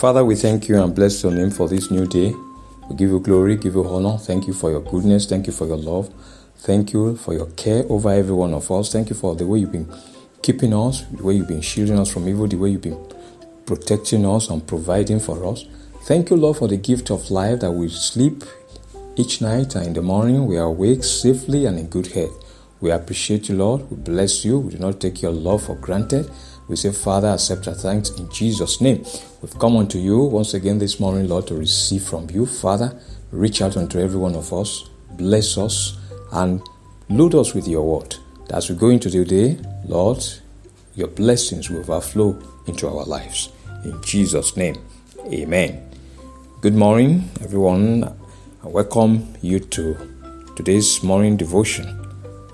Father, we thank you and bless your name for this new day. We give you glory, give you honor. Thank you for your goodness. Thank you for your love. Thank you for your care over every one of us. Thank you for the way you've been keeping us, the way you've been shielding us from evil, the way you've been protecting us and providing for us. Thank you, Lord, for the gift of life that we sleep each night and in the morning we are awake safely and in good health. We appreciate you, Lord. We bless you. We do not take your love for granted. We say, Father, accept our thanks in Jesus' name. We've come unto you once again this morning, Lord, to receive from you. Father, reach out unto every one of us, bless us, and load us with your word. As we go into the day, Lord, your blessings will overflow into our lives. In Jesus' name, amen. Good morning, everyone. I welcome you to today's morning devotion.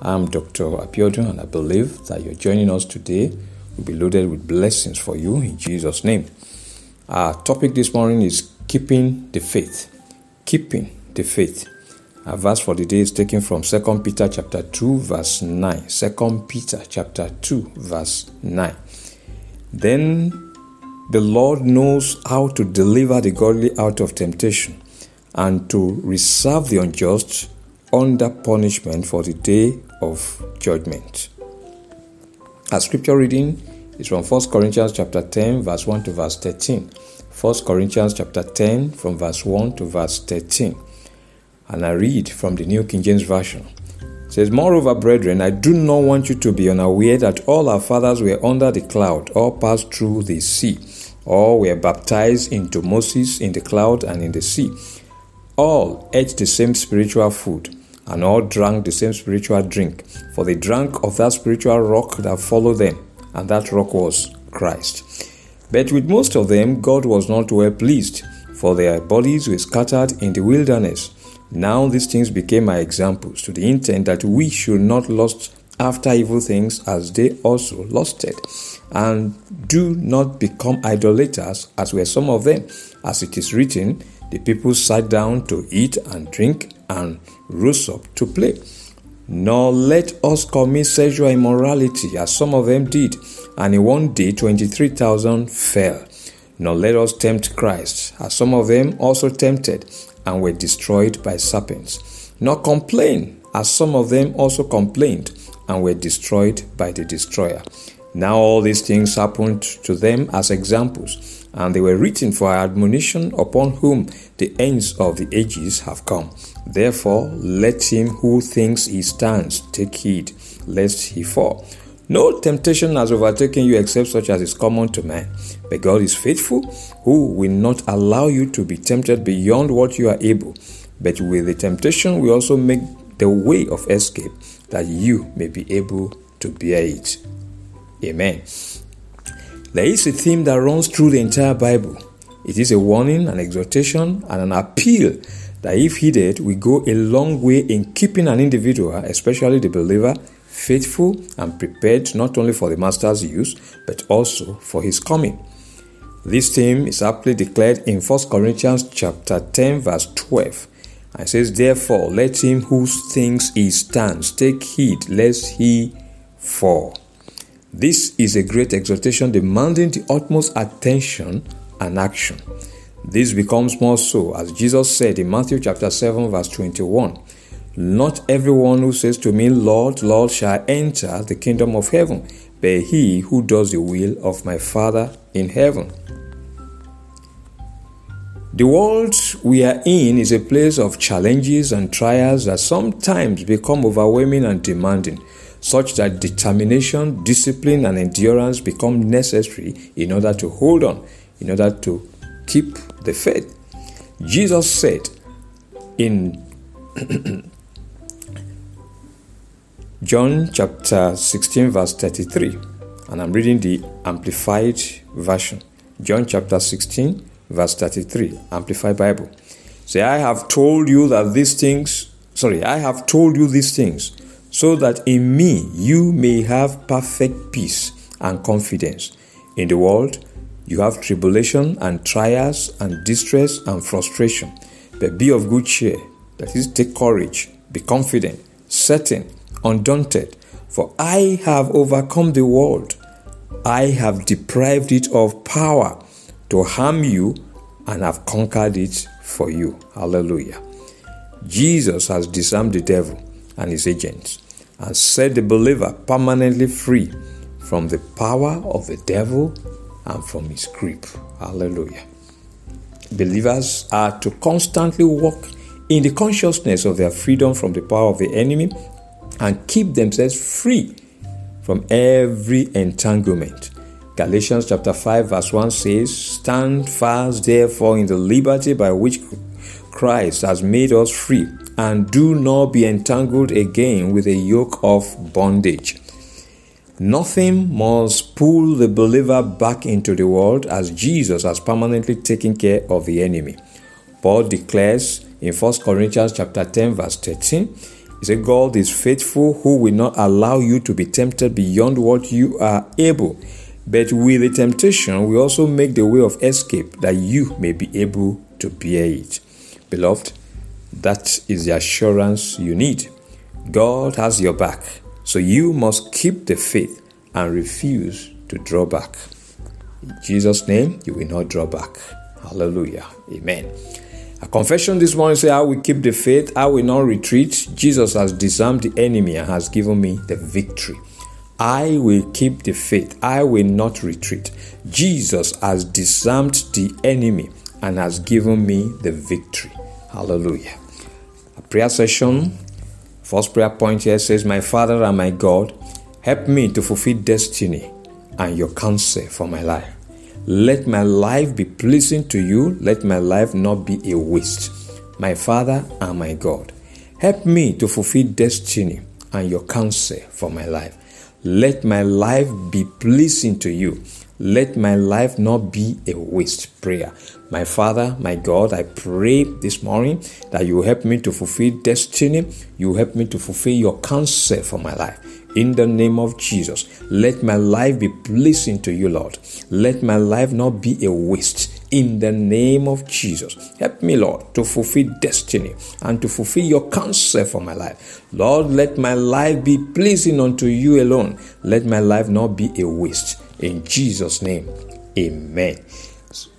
I'm Dr. Abiodun, and I believe that you're joining us today will be loaded with blessings for you in Jesus' name. Our topic this morning is keeping the faith. Keeping the faith. Our verse for the day is taken from 2 Peter chapter 2 verse 9. 2 Peter chapter 2 verse 9. Then the Lord knows how to deliver the godly out of temptation and to reserve the unjust under punishment for the day of judgment. Our scripture reading is from 1 Corinthians chapter 10 verse 1 to verse 13. 1 Corinthians chapter 10 from verse 1 to verse 13. And I read from the New King James Version. It says, Moreover, brethren, I do not want you to be unaware that all our fathers were under the cloud, all passed through the sea, all were baptized into Moses in the cloud and in the sea. All ate the same spiritual food and all drank the same spiritual drink, for they drank of that spiritual rock that followed them, and that rock was Christ. But with most of them, God was not well pleased, for their bodies were scattered in the wilderness. Now these things became my examples, to the intent that we should not lust after evil things as they also lusted. And do not become idolaters, as were some of them, as it is written, the people sat down to eat and drink and rose up to play. Nor let us commit sexual immorality, as some of them did, and in one day 23,000 fell. Nor let us tempt Christ, as some of them also tempted, and were destroyed by serpents. Nor complain, as some of them also complained, and were destroyed by the destroyer. Now all these things happened to them as examples and they were written for our admonition upon whom the ends of the ages have come. Therefore, let him who thinks he stands take heed, lest he fall. No temptation has overtaken you except such as is common to man. But God is faithful, who will not allow you to be tempted beyond what you are able. But with the temptation, we also make the way of escape, that you may be able to bear it. Amen. There is a theme that runs through the entire Bible. It is a warning, an exhortation, and an appeal that, if heeded, we go a long way in keeping an individual, especially the believer, faithful and prepared not only for the Master's use, but also for his coming. This theme is aptly declared in 1 Corinthians chapter 10, verse 12. And says, Therefore, let him who thinks he stands take heed lest he fall. This is a great exhortation demanding the utmost attention and action. This becomes more so as Jesus said in Matthew chapter 7 verse 21, Not everyone who says to me, Lord, Lord, shall enter the kingdom of heaven, but he who does the will of my Father in heaven. The world we are in is a place of challenges and trials that sometimes become overwhelming and demanding such that determination, discipline, and endurance become necessary in order to hold on, in order to keep the faith. Jesus said in John chapter 16, verse 33, and I'm reading the Amplified Version. John chapter 16, verse 33, Amplified Bible. Say, I have told you that these things, sorry, I have told you these things so that in me you may have perfect peace and confidence. In the world, you have tribulation and trials and distress and frustration. But be of good cheer. That is, take courage, be confident, certain, undaunted. For I have overcome the world. I have deprived it of power. to harm you and have conquered it for you. Hallelujah. Jesus has disarmed the devil and his agents and set the believer permanently free from the power of the devil and from his grip. Hallelujah. Believers are to constantly walk in the consciousness of their freedom from the power of the enemy and keep themselves free from every entanglement. Galatians chapter 5 verse 1 says, Stand fast therefore in the liberty by which Christ has made us free, and do not be entangled again with a yoke of bondage. Nothing must pull the believer back into the world as Jesus has permanently taken care of the enemy. Paul declares in 1 Corinthians chapter 10 verse 13, he said, God is faithful who will not allow you to be tempted beyond what you are able. But with the temptation, we also make the way of escape that you may be able to bear it. Beloved, that is the assurance you need. God has your back. So you must keep the faith and refuse to draw back. In Jesus' name, you will not draw back. Hallelujah. Amen. A confession this morning say, I will keep the faith, I will not retreat. Jesus has disarmed the enemy and has given me the victory. I will keep the faith, I will not retreat. Jesus has disarmed the enemy and has given me the victory. Hallelujah. Prayer session First prayer point here says, My Father and my God, help me to fulfill destiny and your counsel for my life. Let my life be pleasing to you. Let my life not be a waste. My Father and my God, help me to fulfill destiny and your counsel for my life. Let my life be pleasing to you. Let my life not be a waste prayer. My Father, my God, I pray this morning that you help me to fulfill destiny. You help me to fulfill your counsel for my life. In the name of Jesus, let my life be pleasing to you, Lord. Let my life not be a waste. In the name of Jesus, help me, Lord, to fulfill destiny and to fulfill your counsel for my life. Lord, let my life be pleasing unto you alone. Let my life not be a waste. In Jesus' name, amen.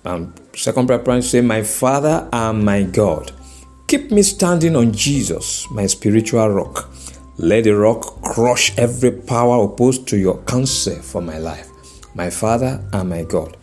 Um, second prayer point say, My Father and my God, keep me standing on Jesus, my spiritual rock. Let the rock crush every power opposed to your counsel for my life. My Father and my God,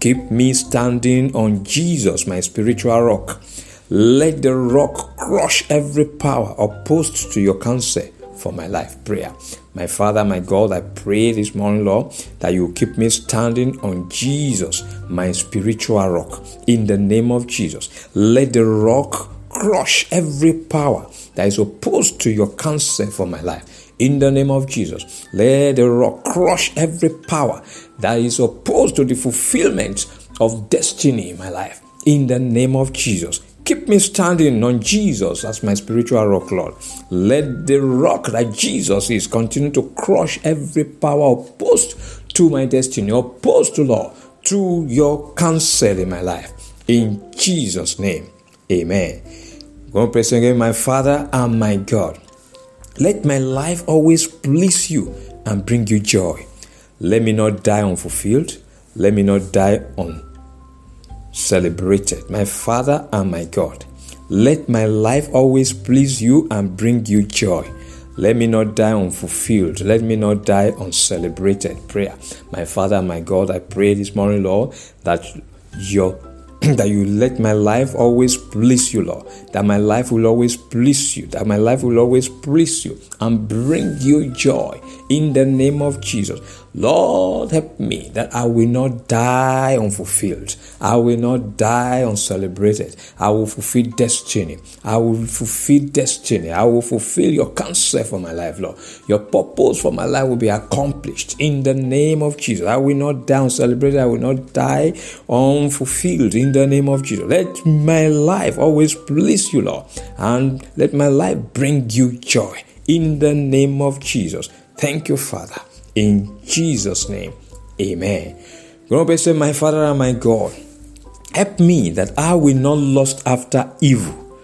keep me standing on Jesus, my spiritual rock. Let the rock crush every power opposed to your counsel for my life. Prayer. My Father, my God, I pray this morning, Lord, that you keep me standing on Jesus, my spiritual rock. In the name of Jesus, let the rock crush every power that is opposed to your counsel for my life. In the name of Jesus, let the rock crush every power that is opposed to the fulfillment of destiny in my life. In the name of Jesus, Keep me standing on Jesus as my spiritual rock, Lord. Let the rock that Jesus is continue to crush every power opposed to my destiny, opposed to law, to your counsel in my life. In Jesus' name, amen. And pray again, my Father and my God. Let my life always please you and bring you joy. Let me not die unfulfilled. Let me not die un celebrated, my Father and my God. Let my life always please you and bring you joy. Let me not die unfulfilled. Let me not die uncelebrated. Prayer. My Father and my God, I pray this morning, Lord, that your that you let my life always please you, Lord. That my life will always please you. That my life will always please you and bring you joy in the name of Jesus. Lord, help me that I will not die unfulfilled. I will not die uncelebrated. I will fulfill destiny. I will fulfill destiny. I will fulfill your counsel for my life, Lord. Your purpose for my life will be accomplished in the name of Jesus. I will not die uncelebrated. I will not die unfulfilled in the name of Jesus. Let my life always please you, Lord, and let my life bring you joy in the name of Jesus. Thank you, Father. In Jesus' name, amen. Grandpa say, My Father and my God, help me that I will not lust after evil,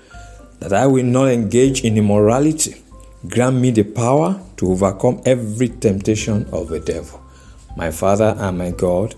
that I will not engage in immorality. Grant me the power to overcome every temptation of the devil. My Father and my God,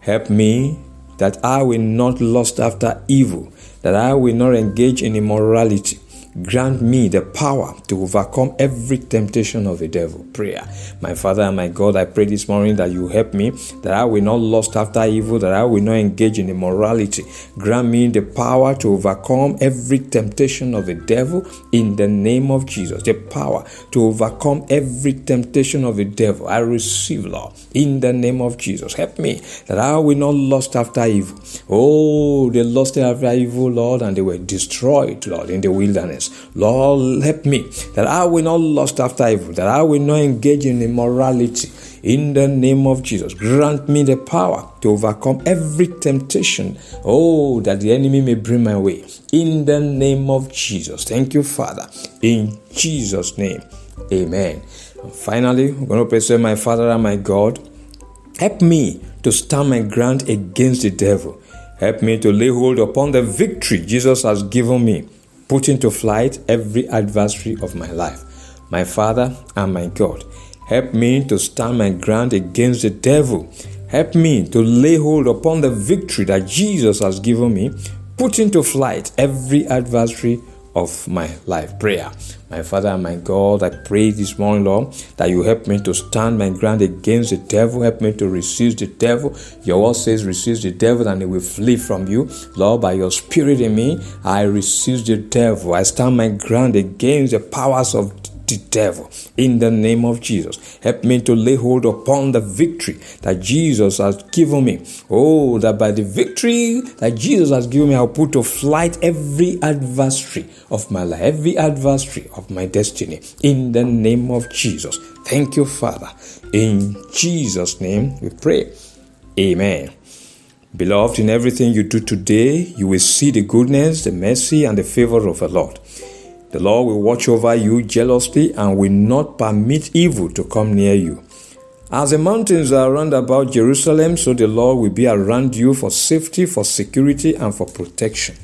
help me that I will not lust after evil, that I will not engage in immorality, Grant me the power to overcome every temptation of the devil. Prayer. My Father and my God, I pray this morning that you help me, that I will not lust after evil, that I will not engage in immorality. Grant me the power to overcome every temptation of the devil in the name of Jesus. The power to overcome every temptation of the devil. I receive, Lord, in the name of Jesus. Help me that I will not lust after evil. Oh, they lusted after evil, Lord, and they were destroyed, Lord, in the wilderness. Lord, help me that I will not lust after evil, that I will not engage in immorality. In the name of Jesus, grant me the power to overcome every temptation, oh, that the enemy may bring my way. In the name of Jesus. Thank you, Father. In Jesus' name, amen. Finally, I'm going to pray, say, My Father and my God, help me to stand my ground against the devil. Help me to lay hold upon the victory Jesus has given me putting to flight every adversary of my life. My Father and my God, help me to stand my ground against the devil. Help me to lay hold upon the victory that Jesus has given me, putting to flight every adversary of my life. Prayer. My Father and my God, I pray this morning, Lord, that you help me to stand my ground against the devil. Help me to resist the devil. Your word says, resist the devil and he will flee from you. Lord, by your spirit in me, I resist the devil. I stand my ground against the powers of the devil in the name of Jesus. Help me to lay hold upon the victory that Jesus has given me. Oh, that by the victory that Jesus has given me, I'll put to flight every adversary of my life, every adversary of my destiny in the name of Jesus. Thank you, Father. In Jesus' name we pray. Amen. Beloved, in everything you do today, you will see the goodness, the mercy, and the favor of the Lord. The Lord will watch over you jealously and will not permit evil to come near you. As the mountains are round about Jerusalem, so the Lord will be around you for safety, for security, and for protection.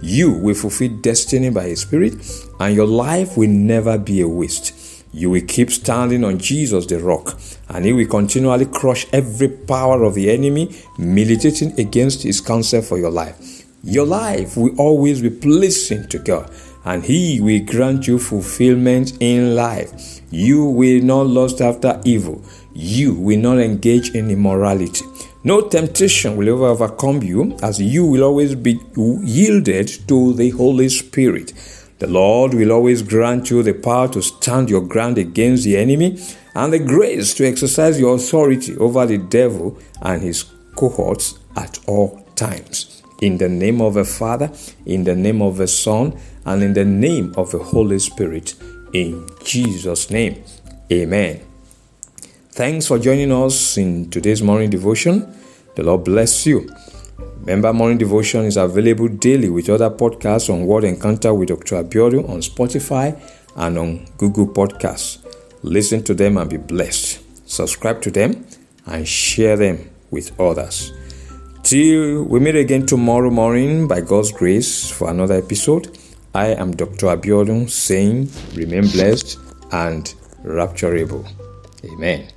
You will fulfill destiny by His Spirit, and your life will never be a waste. You will keep standing on Jesus the rock, and He will continually crush every power of the enemy militating against His counsel for your life. Your life will always be pleasing to God and He will grant you fulfillment in life. You will not lust after evil. You will not engage in immorality. No temptation will ever overcome you, as you will always be yielded to the Holy Spirit. The Lord will always grant you the power to stand your ground against the enemy and the grace to exercise your authority over the devil and his cohorts at all times. In the name of the Father, in the name of the Son, and in the name of the Holy Spirit. In Jesus' name, amen. Thanks for joining us in today's morning devotion. The Lord bless you. Remember, morning devotion is available daily with other podcasts on Word Encounter with Dr. Abiodun on Spotify and on Google Podcasts. Listen to them and be blessed. Subscribe to them and share them with others. Till we meet again tomorrow morning by God's grace for another episode. I am Dr. Abiodun saying, remain blessed and rapturable. Amen.